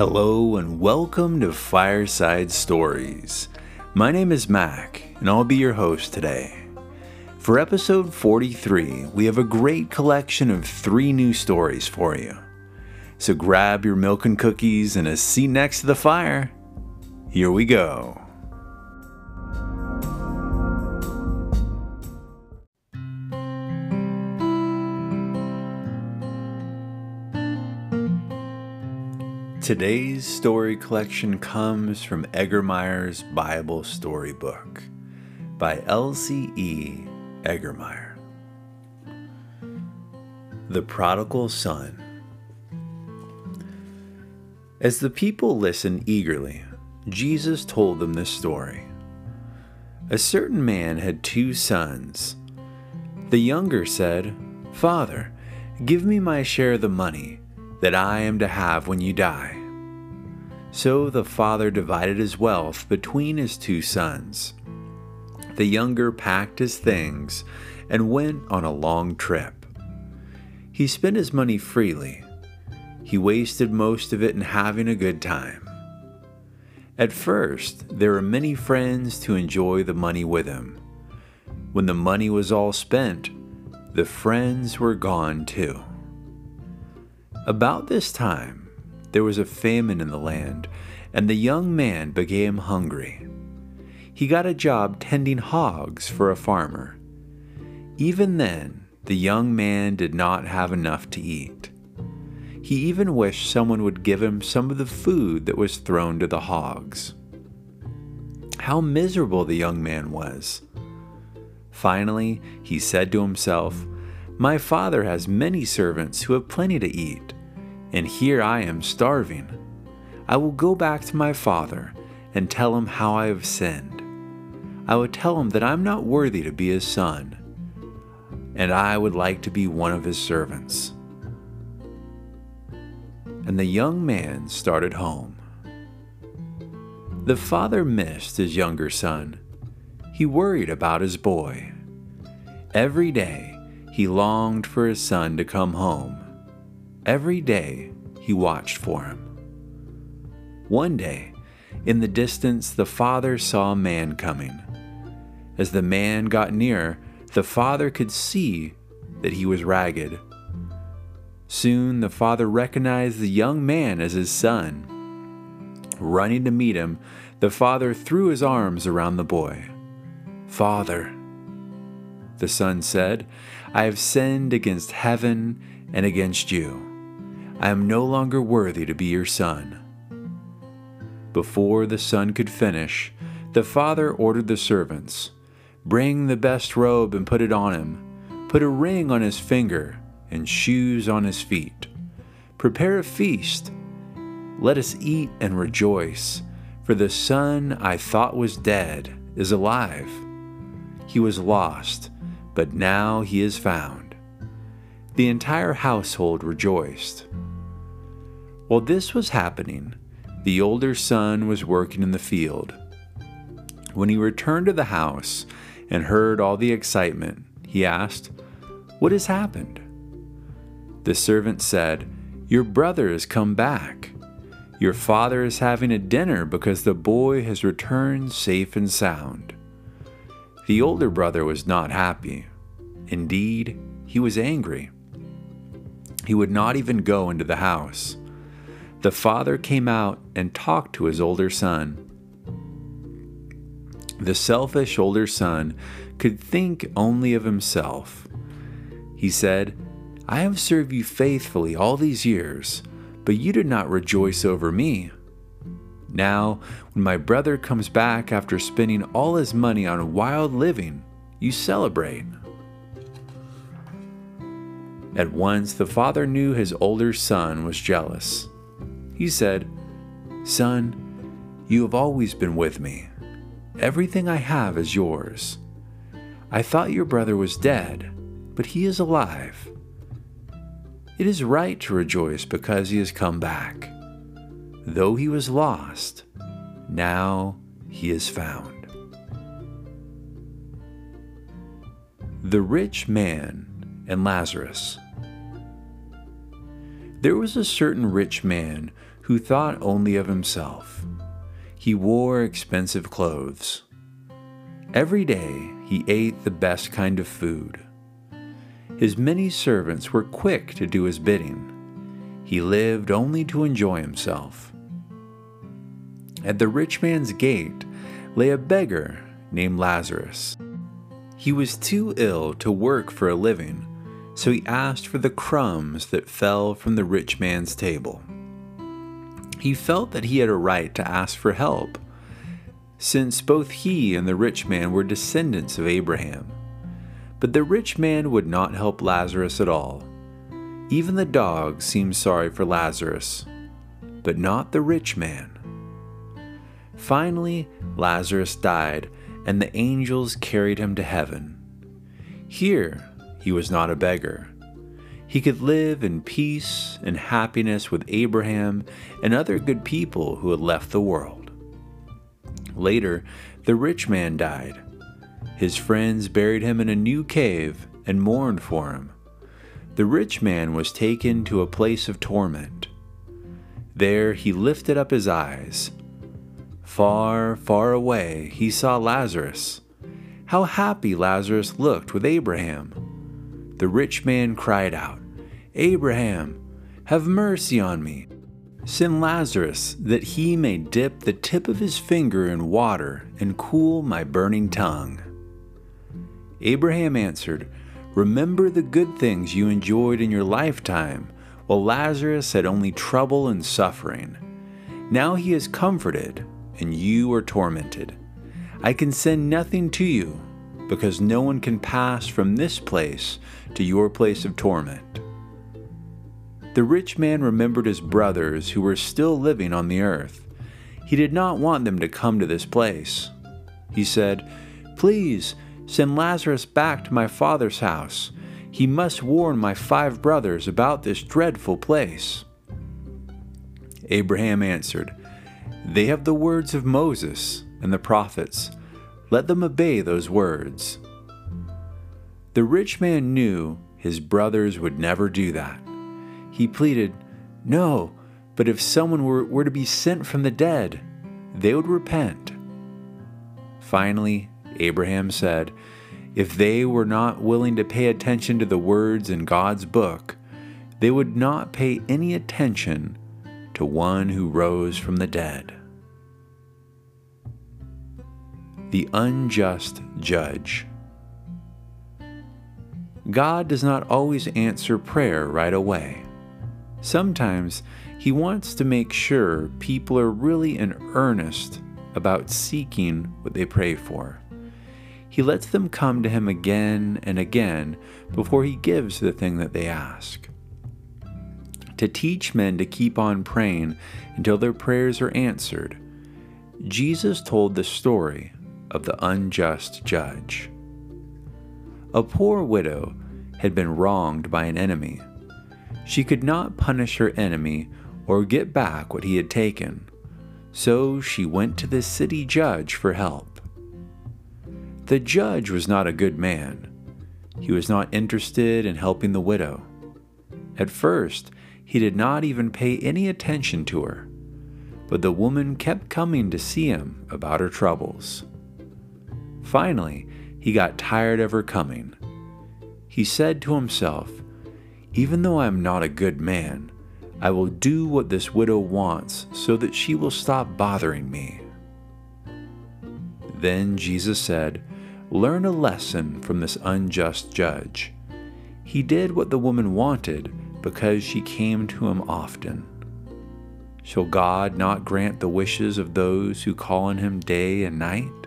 Hello and welcome to Fireside Stories. My name is Mac, and I'll be your host today. For episode 43, we have a great collection of three new stories for you. So grab your milk and cookies and a seat next to the fire. Here we go. Today's story collection comes from Egermeier's Bible Storybook by L.C.E. Egermeier. The Prodigal Son. As the people listened eagerly, Jesus told them this story. A certain man had two sons. The younger said, Father, give me my share of the money that I am to have when you die. So the father divided his wealth between his two sons. The younger packed his things and went on a long trip. He spent his money freely. He wasted most of it in having a good time. At first, there were many friends to enjoy the money with him. When the money was all spent, the friends were gone too. About this time, there was a famine in the land, and the young man became hungry. He got a job tending hogs for a farmer. Even then, the young man did not have enough to eat. He even wished someone would give him some of the food that was thrown to the hogs. How miserable the young man was. Finally, he said to himself, My father has many servants who have plenty to eat and here I am starving. I will go back to my father and tell him how I have sinned. I will tell him that I'm not worthy to be his son, and I would like to be one of his servants. And the young man started home. The father missed his younger son. He worried about his boy. Every day, he longed for his son to come home Every day he watched for him. One day, in the distance, the father saw a man coming. As the man got near, the father could see that he was ragged. Soon the father recognized the young man as his son. Running to meet him, the father threw his arms around the boy. Father, the son said, I have sinned against heaven and against you. I am no longer worthy to be your son. Before the son could finish, the father ordered the servants Bring the best robe and put it on him. Put a ring on his finger and shoes on his feet. Prepare a feast. Let us eat and rejoice, for the son I thought was dead is alive. He was lost, but now he is found. The entire household rejoiced. While this was happening, the older son was working in the field. When he returned to the house and heard all the excitement, he asked, What has happened? The servant said, Your brother has come back. Your father is having a dinner because the boy has returned safe and sound. The older brother was not happy. Indeed, he was angry. He would not even go into the house the father came out and talked to his older son. The selfish older son could think only of himself. He said, I have served you faithfully all these years, but you did not rejoice over me. Now, when my brother comes back after spending all his money on wild living, you celebrate. At once, the father knew his older son was jealous. He said, Son, you have always been with me. Everything I have is yours. I thought your brother was dead, but he is alive. It is right to rejoice because he has come back. Though he was lost, now he is found. The Rich Man and Lazarus. There was a certain rich man who thought only of himself. He wore expensive clothes. Every day he ate the best kind of food. His many servants were quick to do his bidding. He lived only to enjoy himself. At the rich man's gate lay a beggar named Lazarus. He was too ill to work for a living, so he asked for the crumbs that fell from the rich man's table. He felt that he had a right to ask for help, since both he and the rich man were descendants of Abraham. But the rich man would not help Lazarus at all. Even the dogs seemed sorry for Lazarus, but not the rich man. Finally, Lazarus died, and the angels carried him to heaven. Here, he was not a beggar. He could live in peace and happiness with Abraham and other good people who had left the world. Later, the rich man died his friends buried him in a new cave and mourned for him. The rich man was taken to a place of torment. There he lifted up his eyes. Far, far away, he saw Lazarus. How happy Lazarus looked with Abraham. The rich man cried out, Abraham, have mercy on me. Send Lazarus that he may dip the tip of his finger in water and cool my burning tongue. Abraham answered, Remember the good things you enjoyed in your lifetime, while Lazarus had only trouble and suffering. Now he is comforted, and you are tormented. I can send nothing to you, because no one can pass from this place to your place of torment. The rich man remembered his brothers who were still living on the earth. He did not want them to come to this place. He said, Please, Send Lazarus back to my father's house. He must warn my five brothers about this dreadful place. Abraham answered, They have the words of Moses and the prophets. Let them obey those words. The rich man knew his brothers would never do that. He pleaded, No, but if someone were, were to be sent from the dead, they would repent. Finally, Abraham said, If they were not willing to pay attention to the words in God's book, they would not pay any attention to one who rose from the dead. The Unjust Judge God does not always answer prayer right away. Sometimes He wants to make sure people are really in earnest about seeking what they pray for he lets them come to him again and again before he gives the thing that they ask. To teach men to keep on praying until their prayers are answered, Jesus told the story of the unjust judge. A poor widow had been wronged by an enemy. She could not punish her enemy or get back what he had taken, so she went to the city judge for help. The judge was not a good man. He was not interested in helping the widow. At first, he did not even pay any attention to her, but the woman kept coming to see him about her troubles. Finally, he got tired of her coming. He said to himself, Even though I am not a good man, I will do what this widow wants so that she will stop bothering me. Then Jesus said, learn a lesson from this unjust judge. He did what the woman wanted because she came to him often. Shall God not grant the wishes of those who call on him day and night?